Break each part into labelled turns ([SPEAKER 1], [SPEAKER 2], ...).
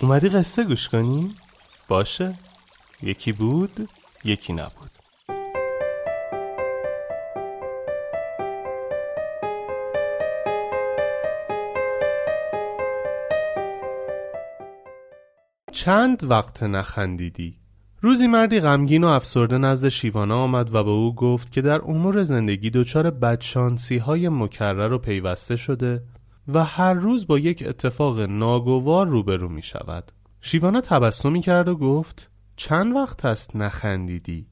[SPEAKER 1] اومدی قصه گوش کنی؟ باشه. یکی بود یکی نبود. چند وقت نخندیدی؟ روزی مردی غمگین و افسرده نزد شیوانا آمد و به او گفت که در امور زندگی دچار بدشانسی های مکرر و پیوسته شده و هر روز با یک اتفاق ناگوار روبرو می شود. شیوانا تبسمی کرد و گفت چند وقت است نخندیدی؟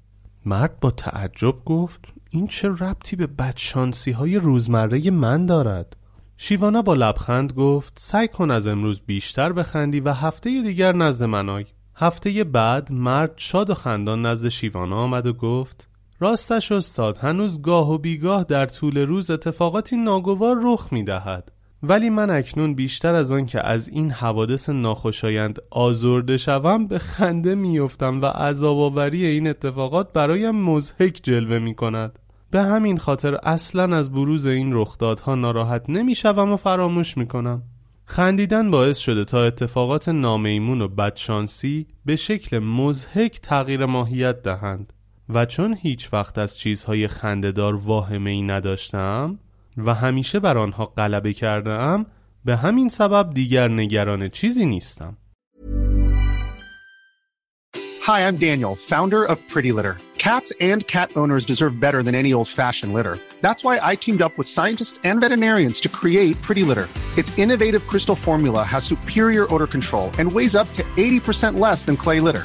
[SPEAKER 1] مرد با تعجب گفت این چه ربطی به بدشانسی های روزمره من دارد؟ شیوانا با لبخند گفت سعی کن از امروز بیشتر بخندی و هفته دیگر نزد من آی. هفته بعد مرد شاد و خندان نزد شیوانا آمد و گفت راستش استاد هنوز گاه و بیگاه در طول روز اتفاقاتی ناگوار رخ می دهد ولی من اکنون بیشتر از آن که از این حوادث ناخوشایند آزرده شوم به خنده میافتم و عذاب آوری این اتفاقات برایم مزهک جلوه می کند به همین خاطر اصلا از بروز این رخدادها ناراحت نمی‌شوم و فراموش می‌کنم. خندیدن باعث شده تا اتفاقات نامیمون و بدشانسی به شکل مزهک تغییر ماهیت دهند. و چون هیچ وقت از چیزهای خندهدار واهمه ای نداشتم و همیشه بر آنها غلبه کردم به همین سبب دیگر نگران چیزی نیستم
[SPEAKER 2] Hi, I'm Daniel, founder of Pretty Litter. Cats and cat owners deserve better than any old-fashioned litter. That's why I teamed up with scientists and veterinarians to create Pretty Litter. Its innovative crystal formula has superior odor control and weighs up to 80% less than clay litter.